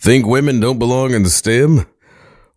Think women don't belong in the STEM?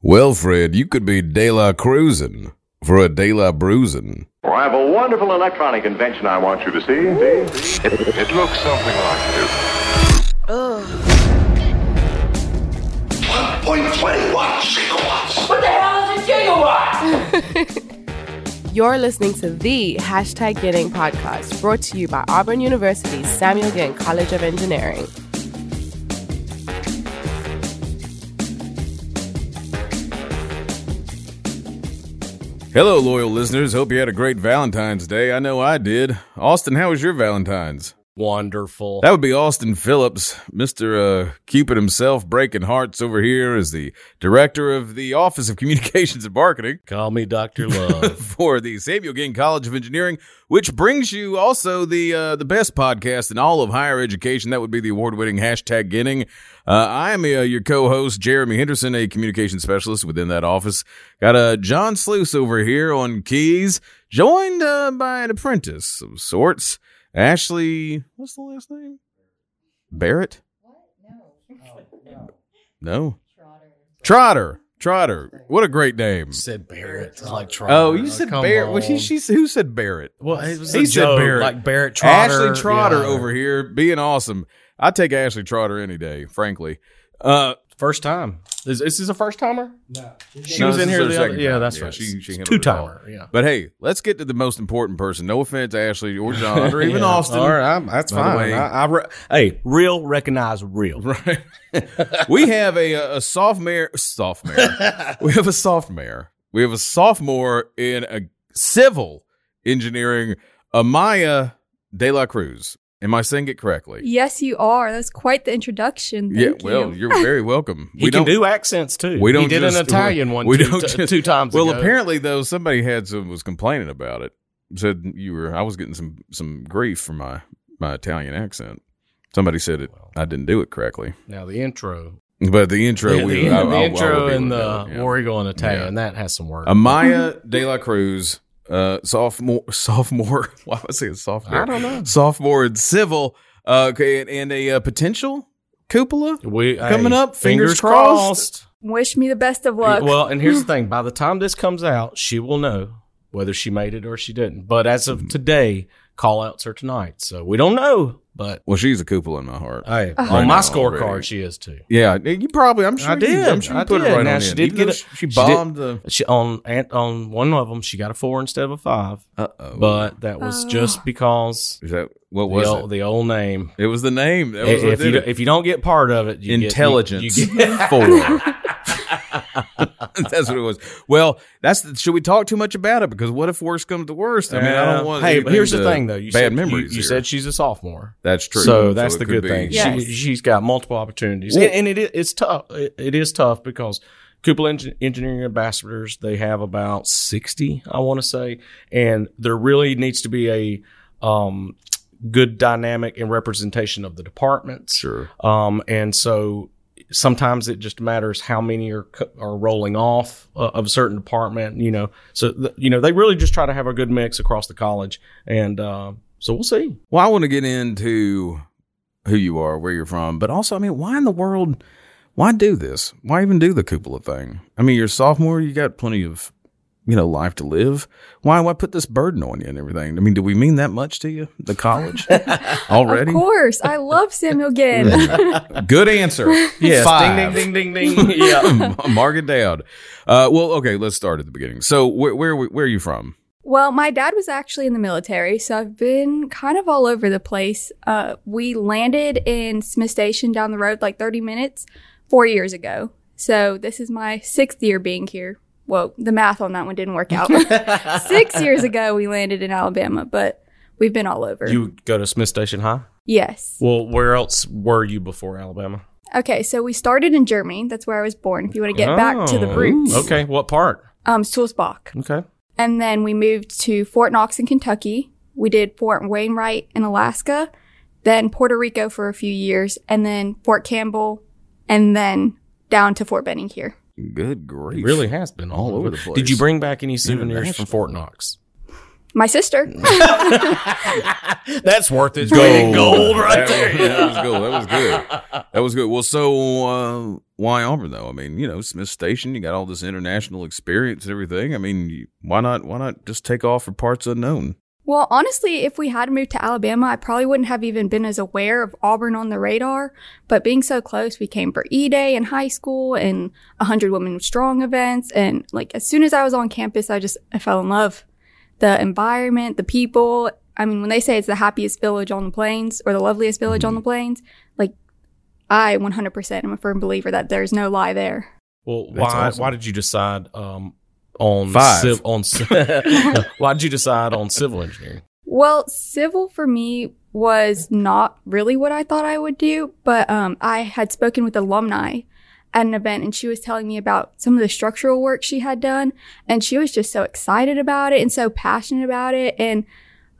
Well, Fred, you could be De La Cruisin' for a De La Bruisin'. Well, I have a wonderful electronic invention I want you to see. It, it looks something like this. 1.21 gigawatts. What the hell is a gigawatt? You're listening to the Hashtag Ginning podcast, brought to you by Auburn University's Samuel Ginn College of Engineering. Hello, loyal listeners. Hope you had a great Valentine's Day. I know I did. Austin, how was your Valentine's? Wonderful. That would be Austin Phillips, Mr. Uh, Cupid himself, breaking hearts over here as the director of the Office of Communications and Marketing Call me Dr. Love. for the Samuel Ginn College of Engineering, which brings you also the uh, the best podcast in all of higher education. That would be the award winning hashtag Ginning. Uh, I am uh, your co host, Jeremy Henderson, a communication specialist within that office. Got uh, John Sluice over here on keys, joined uh, by an apprentice of sorts. Ashley, what's the last name? Barrett? What? No. Trotter. Trotter. Trotter. What a great name. said Barrett. It's like Trotter. Oh, you said come Barrett. Well, she, she, who said Barrett? Well, it was He a said joke, Barrett. like Barrett Trotter. Ashley Trotter Yeah. over here being awesome. I take Ashley Trotter any day, frankly. Uh, First time. Is, is this a first timer? No. She No, was this in is here her the second other. Yeah, time. that's Yeah, right. she- she handled Two it all. timer. Yeah. but hey, let's get to the most important person. No offense, Ashley or John or even Yeah. Austin. All right, I'm- that's By the fine. way- I, I re- hey, real recognize real. Right. we have a a sophomore sophomore. we have a sophomore. We have a sophomore in a civil engineering, Amaya De La Cruz. Am I saying it correctly? Yes, you are. That's quite the introduction. yeah. Well, you. you're very welcome. He can do accents too. We don't He did just- an Italian one. We two, don't t- just- two times. Well, ago. apparently though, somebody had some was complaining about it. Said you were. I was getting some some grief for my my Italian accent. Somebody said it. I didn't do it correctly. now the intro. But the intro, Yeah, we the, I- I- the I intro be and the do it, yeah. War Eagle in Italian Yeah. that has some work. Amaya De La Cruz, uh, sophomore, sophomore. Why was I saying sophomore? I don't know. Sophomore in civil. Uh, okay, and, and a uh, potential cupola. we Coming hey, up, fingers Fingers crossed. crossed. Wish me the best of luck. Well, and here's the thing: by the time this comes out, she will know whether she made it or she didn't. But as Mm-hmm. of today, call outs are tonight, so we don't know. But Well, she's a cupola in my heart. hey, Uh-huh. on my scorecard, she is too. Yeah, you probably. I'm sure. I You, did. I'm sure you I put it did. right Now, on she in. did Even get though a- She she did- bombed the. She on on one of them, she got a four instead of a five. Uh oh. But that was Oh. just because is that what the was old, it? the old name. It was the name. That was what If did you it. if you don't get part of it, you get- you- Intelligence you get- four. that's what it was. Well, that's the, should we talk too much about it? Because what if worst comes to worst? I mean, I don't want. Hey, but here's the thing, though. You bad said, memories. You, you said she's a sophomore. that's true. So that's it the good be- thing. Yes. She, she's got multiple opportunities, Well- and, and it, it's tough. It, it is tough because Cupola Engi- Engineering Ambassadors they have about sixty, I want to say, and there really needs to be a um, good dynamic and representation of the departments. Sure. Um, and so sometimes it just matters how many are are rolling off uh, of a certain department. You know, so th- you know they really just try to have a good mix across the college, and uh, so we'll see. Well, I want to get into who you are, where you're from, but also, I mean, why in the world? Why do this? Why even do the cupola thing? I mean, you're a sophomore. You got plenty of, you know, life to live. Why? do I put this burden on you and everything? I mean, do we mean that much to you? The college already? Of course. I love Samuel Ginn. Good answer. Yes, Five. ding ding ding ding ding. yeah. Mark it down. Uh, well, okay, let's start at the beginning. So, where where where are you from? well, my dad was actually in the military, so I've been kind of all over the place. Uh, we landed in Smith Station down the road like 30 minutes four years ago. So this is my sixth year being here. Well, the math on that one didn't work out. Six years ago, we landed in Alabama, but we've been all over. You go to Smith Station High. yes. Well, where else were you before Alabama? Okay, so we started in Germany. That's where I was born. If you want to get back to the Oh, roots, Okay, what part? um, Sulzbach. Okay. And then we moved to Fort Knox in Kentucky. We did Fort Wainwright in Alaska, then Puerto Rico for a few years, and then Fort Campbell, and then down to Fort Benning here. Good grief! It really has been all, All over over the place. Did you bring back any souvenirs from Fort Knox? My sister. That's worth its weight in gold right that there. Was, that was good. That was good. That was good. Well, so uh, why Auburn though? I mean, you know, Smith Station. You got all this international experience and everything. I mean, why not? Why not just take off for parts unknown? Well, honestly, if we had moved to Alabama, I probably wouldn't have even been as aware of Auburn on the radar. But being so close, we came for E Day in high school and 100 Women Strong events. And like, as soon as I was on campus, I just, I fell in love. The environment, the people. I mean, when they say it's the happiest village on the plains or the loveliest village on the plains, like, I 100% am a firm believer that there's no lie there. Well, That's why awesome. why did you decide um, on Five. civ- on why did you decide on civil engineering? Well, civil for me was not really what I thought I would do, but um, I had spoken with alumni at an event and she was telling me about some of the structural work she had done and she was just so excited about it and so passionate about it and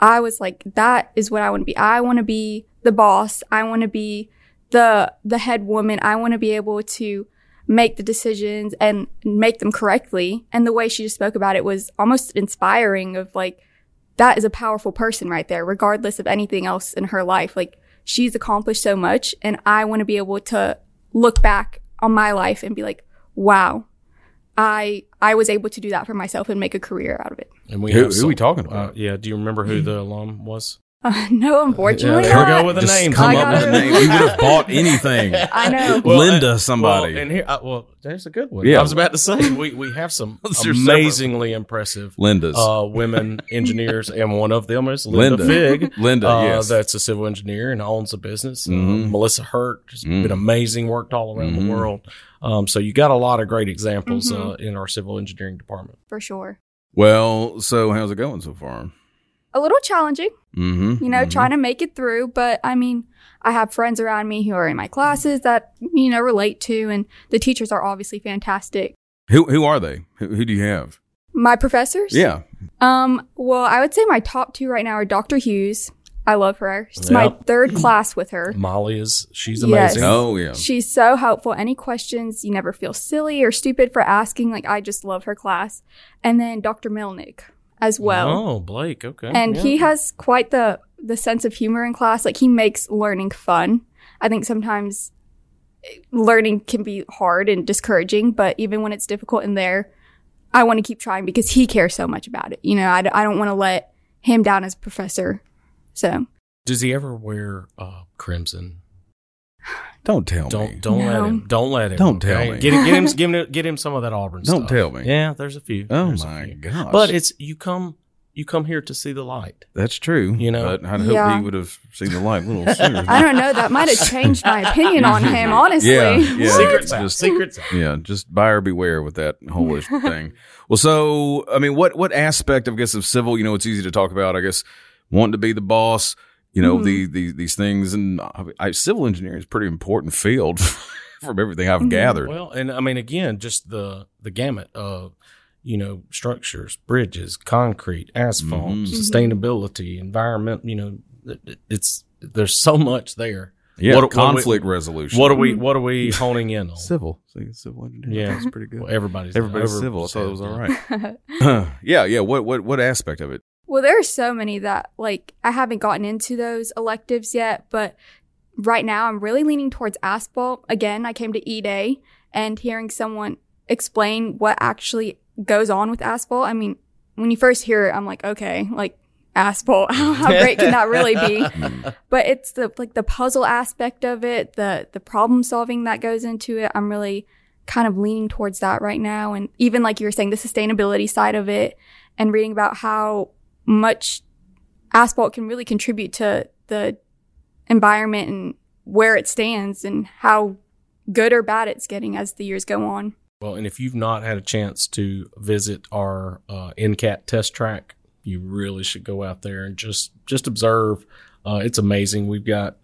I was like that is what I want to be. I want to be the boss. I want to be the the head woman. I want to be able to make the decisions and make them correctly. And the way she just spoke about it was almost inspiring of like that is a powerful person right there, regardless of anything else in her life. Like she's accomplished so much and I want to be able to look back on my life and be like, wow, I, I was able to do that for myself and make a career out of it. And we Who- have who we some- talking Uh, about? yeah, do you remember who the alum was? Uh, no, unfortunately, there we not. go with the Just names. come I up got with a name. You would have bought anything. I know. Linda, uh, somebody. Well, and here, uh, well, there's a good one. Yeah. I was about to say we we have some There's several. amazingly impressive Linda's. uh, women engineers, and one of them is Linda, Linda. Fig. Linda, uh, yes. that's a civil engineer and owns a business. Uh, Melissa Hurt has Mm. been amazing, worked all around Mhm. the world. Um, so you got a lot of great examples Mhm. uh, in our civil engineering department. For sure. well, so how's it going so far? A little challenging, Mm-hmm. you know, trying to make it through. But I mean, I have friends around me who are in my classes that, you know, relate to, and the teachers are obviously fantastic. Who who are they? Who, who do you have? My professors? Yeah. Um, well, I would say my top two right now are Dr. Hughes. I love her. It's my third class with her. Molly is she's Yes. amazing. Oh yeah. She's so helpful. Any questions, you never feel silly or stupid for asking. Like, I just love her class. And then Dr. Milnick as well. Oh, Blake. Okay. and Yeah. he has quite the the sense of humor in class like he makes learning fun i think sometimes eh, learning can be hard and discouraging but even when it's difficult in there i want to keep trying because he cares so much about it you know I, I don't want to let him down as a professor so Does he ever wear uh, crimson? Don't tell Don't me. don't let him. Don't let him. Don't tell me. Get him. Get him. Get him. Get him some of that Auburn. Stuff. Don't stuff. tell me. Yeah, there's a few. Oh There's my few. gosh. But it's you come. You come here to see the light. that's true. You know? but I'd hope Yeah. he would have seen the light a little sooner. i don't know that might have changed my opinion on him honestly Yeah, yeah. Secrets out. Just- Secrets out. yeah, just buyer beware with that whole thing. Well, so I mean, what what aspect, I guess, of civil? You know, it's easy to talk about. I guess wanting to be the boss. You know, Mhm. the, the these things, and I, I, civil engineering is a pretty important field from everything I've Mhm. gathered. Well, and I mean, again, just the the gamut of you know structures, bridges, concrete, asphalt, Mhm. sustainability, environment. You know, it- it- it's there's so much there. yeah, what- what conflict we- resolution. What are we What are we honing in on? civil? See, civil engineering. Yeah. that's pretty good. Well, everybody's Everybody's civil. so it was all right. yeah. yeah, yeah. What what what aspect of it? Well, there are so many that like I haven't gotten into those electives yet, but right now I'm really leaning towards asphalt. Again, I came to E Day and hearing someone explain what actually goes on with asphalt. I mean, when you first hear it, I'm like, okay, like asphalt, how, how great can that really be? but it's the like the puzzle aspect of it, the the problem solving that goes into it. I'm really kind of leaning towards that right now, and even like you were saying, the sustainability side of it, and reading about how much asphalt can really contribute to the environment and where it stands, and how good or bad it's getting as the years go on. Well, and if you've not had a chance to visit our uh, NCAT test track, you really should go out there and just just observe. Uh, it's amazing. We've got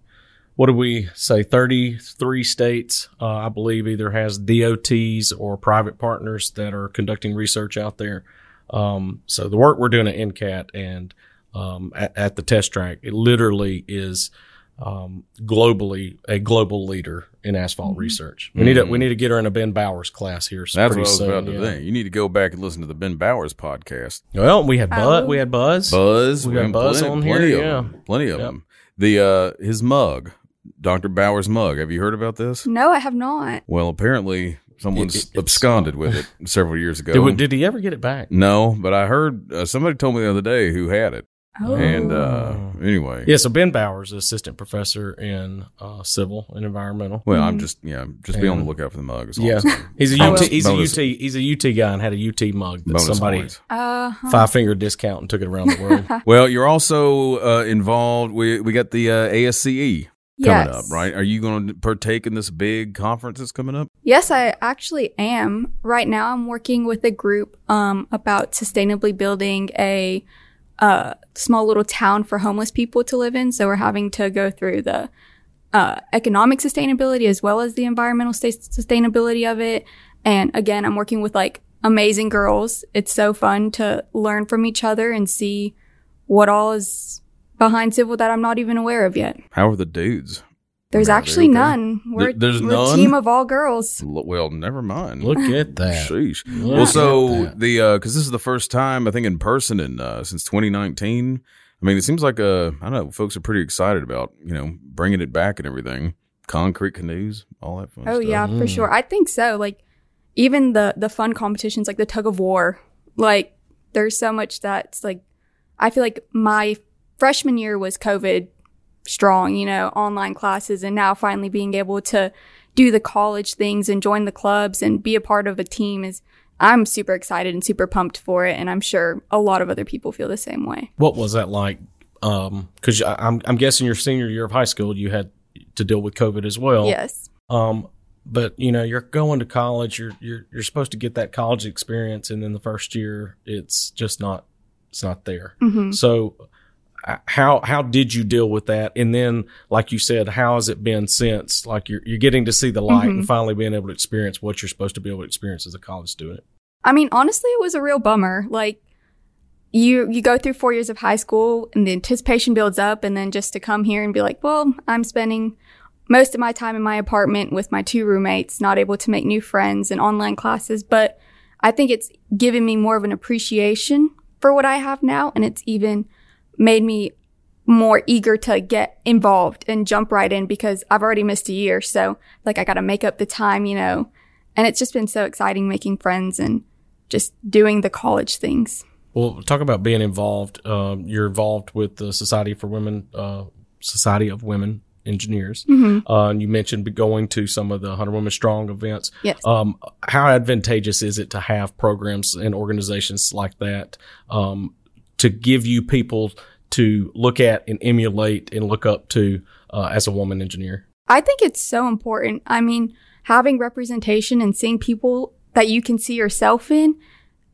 what do we say? Thirty three states, uh, I believe, either has DOTs or private partners that are conducting research out there. Um, so the work we're doing at NCAT and um, at, at the test track, it literally is um, globally a global leader in asphalt research. We need to we need to get her in a Ben Bowers class here. Mm-hmm. That's what I was soon, about to yeah. think. You need to go back and listen to the Ben Bowers podcast. Well, we had Buzz. Oh. We had Buzz. Buzz, We got and Buzz plenty, on here, plenty of yeah. them, plenty of Yep. them. The uh, his mug, Dr. Bowers mug. Have you heard about this? No, I have not. Well, apparently someone's It- it- absconded with it several years ago. Did, did he ever get it back? no, but I heard uh, somebody told me the other day who had it. Oh. And uh, anyway, Yeah. So Ben Bowers, assistant professor in uh, civil and environmental. well, I'm just yeah, just be on the lookout for the mug. is all Yeah, he's a I UT. He's Bonus. a UT. He's a UT guy and had a UT mug that Bonus somebody points. Uh, five finger discount and took it around the world. Well, you're also uh, involved. We we got the uh, ASCE coming yes. up, right? Are you going to partake in this big conference that's coming up? Yes, I actually am. Right now, I'm working with a group um, about sustainably building a uh, small little town for homeless people to live in. So we're having to go through the uh, economic sustainability as well as the environmental sta- sustainability of it. And again, I'm working with like amazing girls. It's so fun to learn from each other and see what all is behind civil that I'm not even aware of yet. How are the dudes? There's Are they actually okay? none. We're, there's we're none? a team of all girls. L- Well, never mind. Look at that. Sheesh. Look Well, at so that. the because this is the first time I think in person in uh, since 2019. I mean, it seems like uh, I don't know, folks are pretty excited about you know bringing it back and everything. Concrete canoes, all that fun Oh stuff. yeah, for sure. I think so. Like even the the fun competitions like the tug of war, like there's so much that's like I feel like my freshman year was COVID strong, you know, online classes and now finally being able to do the college things and join the clubs and be a part of a team is I'm super excited and super pumped for it and I'm sure a lot of other people feel the same way. What was that like? Um, because I'm I'm guessing your senior year of high school, you had to deal with COVID as well. Yes. Um, but you know, you're going to college. You're you're you're supposed to get that college experience, and then the first year, it's just not it's not there. Mhm. So, how how did you deal with that? And then, like you said, how has it been since? Like you're you're getting to see the light mm-hmm. and finally being able to experience what you're supposed to be able to experience as a college student. I mean, honestly, it was a real bummer. Like you you go through 4 years of high school and the anticipation builds up and then just to come here and be like, "Well, I'm spending most of my time in my apartment with my two roommates, not able to make new friends and online classes, but I think it's given me more of an appreciation for what I have now and it's even made me more eager to get involved and jump right in because I've already missed a year. So like I got to make up the time, you know. And it's just been so exciting making friends and just doing the college things. Well, talk about being involved. Um, you're involved with the Society for Women, uh, Society of Women Engineers. Uh, and you mentioned going to some of the 100 Women Strong events. Yes. Um, how advantageous is it to have programs and organizations like that um, to give you people to look at and emulate and look up to uh, as a woman engineer? I think it's so important. I mean, having representation and seeing people that you can see yourself in,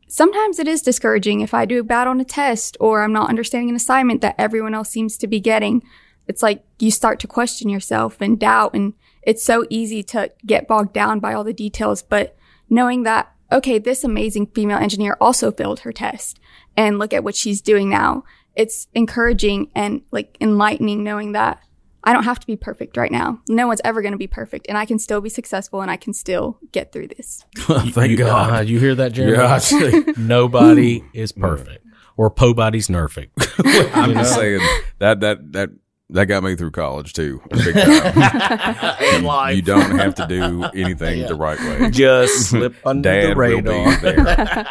sometimes it is discouraging if I do bad on a test or I'm not understanding an assignment that everyone else seems to be getting. It's like you start to question yourself and doubt and it's so easy to get bogged down by all the details, but knowing that, okay, this amazing female engineer also failed her test and look at what she's doing now. It's encouraging and like enlightening knowing that I don't have to be perfect right now. No one's ever going to be perfect, and I can still be successful, and I can still get through this. Thank you, God. uh, you hear that, Jeremy? Yeah, Nobody is perfect, or Pobody's nerfing. I'm just saying that that that that got me through college too. Big time. In life. you don't have to do anything the right way. just slip under Dad the will be radar. there.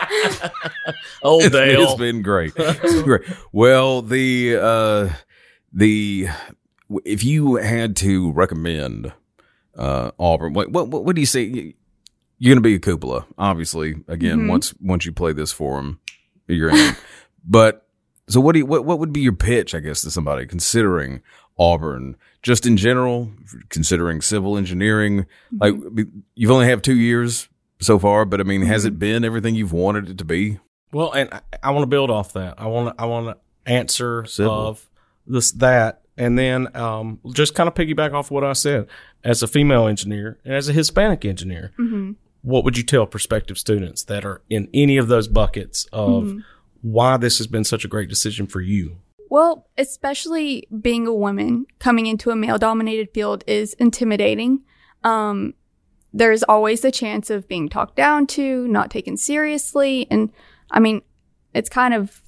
Old it's Dale. been great. It's been great. Well, the uh the if you had to recommend uh Auburn, what what what, what do you say? You're going to be a cupola, obviously. Again, once once you play this for them, you're in. but so what do you, what what would be your pitch? I guess to somebody considering Auburn, just in general, considering civil engineering. Mm-hmm. Like you've only have two years so far, but I mean, has mm-hmm. it been everything you've wanted it to be? Well, and I, I want to build off that. I want to I want to answer Civil. of this that, and then um, just kind of piggyback off what I said. As a female engineer and as a Hispanic engineer, mm-hmm. what would you tell prospective students that are in any of those buckets of why this has been such a great decision for you? Well, especially being a woman coming into a male dominated field is intimidating. Um, there's always the chance of being talked down to, not taken seriously. And I mean, it's kind of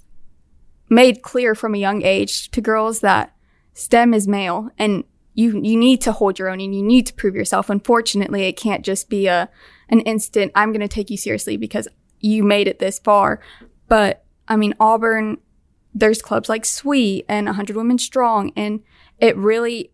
made clear from a young age to girls that STEM is male and you, you need to hold your own and you need to prove yourself. Unfortunately, it can't just be a, an instant, I'm going to take you seriously because you made it this far. But I mean, Auburn, there's clubs like SWE and 100 Women Strong, and it really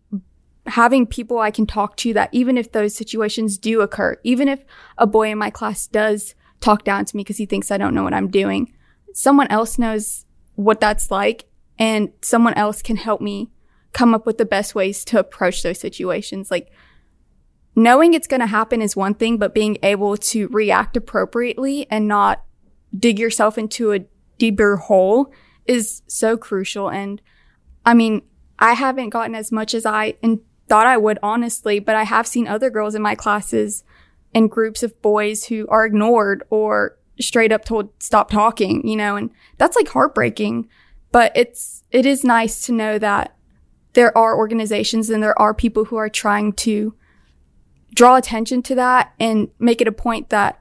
having people I can talk to that even if those situations do occur, even if a boy in my class does talk down to me because he thinks I don't know what I'm doing, someone else knows what that's like and someone else can help me come up with the best ways to approach those situations. Like knowing it's going to happen is one thing, but being able to react appropriately and not dig yourself into a deeper hole is so crucial. And I mean, I haven't gotten as much as I and thought I would, honestly, but I have seen other girls in my classes and groups of boys who are ignored or straight up told stop talking, you know, and that's like heartbreaking. But it's, it is nice to know that there are organizations and there are people who are trying to draw attention to that and make it a point that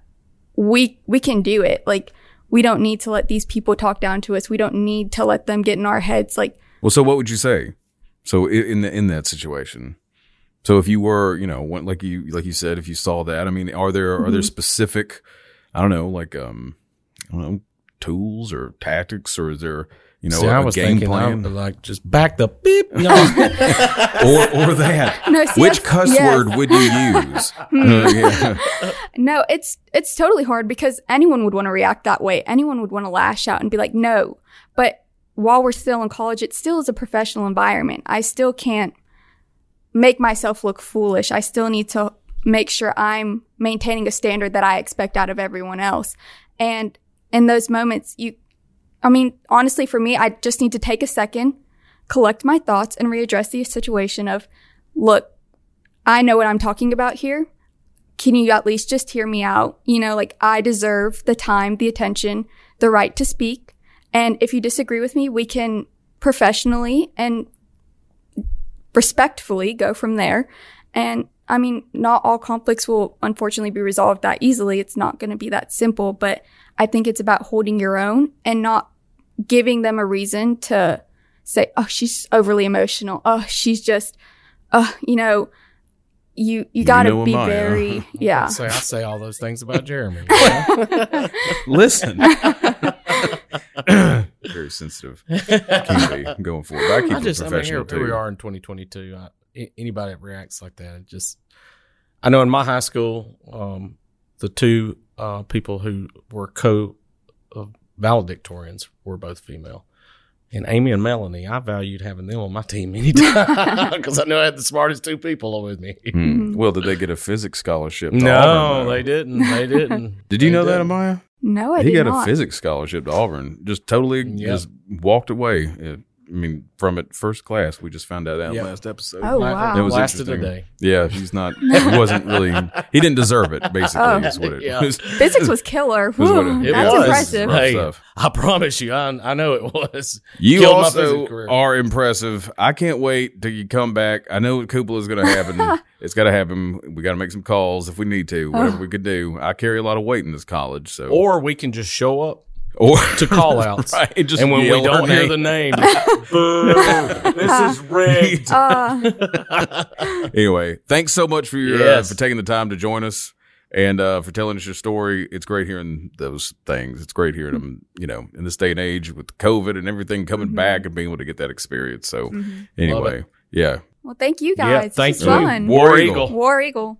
we, we can do it. Like, we don't need to let these people talk down to us. We don't need to let them get in our heads. Like, Well, so what would you say? So in the in that situation, so if you were, you know, like you like you said, if you saw that, I mean, are there are Mm-hmm. there specific, I don't know, like um, I don't know, tools or tactics, or is there, you know, See, a I was game thinking, plan, I, like, just back the beep. You know? or or that? No, see, Which cuss yes. Hmm. word would you use? Uh, yeah. No, it's it's totally hard because anyone would want to react that way. Anyone would want to lash out and be like, "No." But while we're still in college, it still is a professional environment. I still can't make myself look foolish. I still need to make sure I'm maintaining a standard that I expect out of everyone else. And in those moments, you I mean, honestly for me, I just need to take a second, collect my thoughts and readdress the situation of, "Look, I know what I'm talking about here can you at least just hear me out? You know, like I deserve the time, the attention, the right to speak. And if you disagree with me, we can professionally and respectfully go from there. And I mean, not all conflicts will unfortunately be resolved that easily. It's not going to be that simple, but I think it's about holding your own and not giving them a reason to say, oh, she's overly emotional. Oh, she's just, oh, you know, you, you gotta know be Amaya. very, yeah. say, I say all those things about Jeremy. you know? Listen. Very sensitive. Can be going forward. But I keep I it just, I mean, professional here, here we are in 2022. I, a- anybody that reacts like that, it just, I know in my high school, um, the two uh, people who were co uh, valedictorians were both female. And Amy and Melanie, I valued having them on my team anytime because I knew I had the smartest two people with me. Hmm. Well, did they get a physics scholarship? to No, Auburn, they didn't. They didn't. Did you They know that, didn't. Amaya? No, I didn't. he got not. a physics scholarship to Auburn. Just totally Yep. just walked away. Uh, I mean, from it first class. We just found out that Yep. last episode. Oh, wow. It was lasted a interesting. day. Yeah, he's not. He wasn't really. He didn't deserve it. Basically, Oh. is what it Yeah. was. Physics was killer. was what it- It that's was. impressive. Hey, stuff. I promise you, I, I know it was. You Killed also are impressive. I can't wait till you come back. I know what Cupola is going to happen. it's got to happen. We got to make some calls if we need to. Whatever we could do. I carry a lot of weight in this college, so Or we can just show up or to call outs. right, just and when we don't hear the name, boo, this is rigged. Uh, anyway, thanks so much for your Yes. uh, for taking the time to join us and uh, for telling us your story. It's great hearing those things. It's great hearing them. You know, in this day and age with COVID and everything coming back and being able to get that experience. So, anyway, yeah, well, thank you Yeah, guys. thank this you. fun. War War Eagle. Eagle. War Eagle.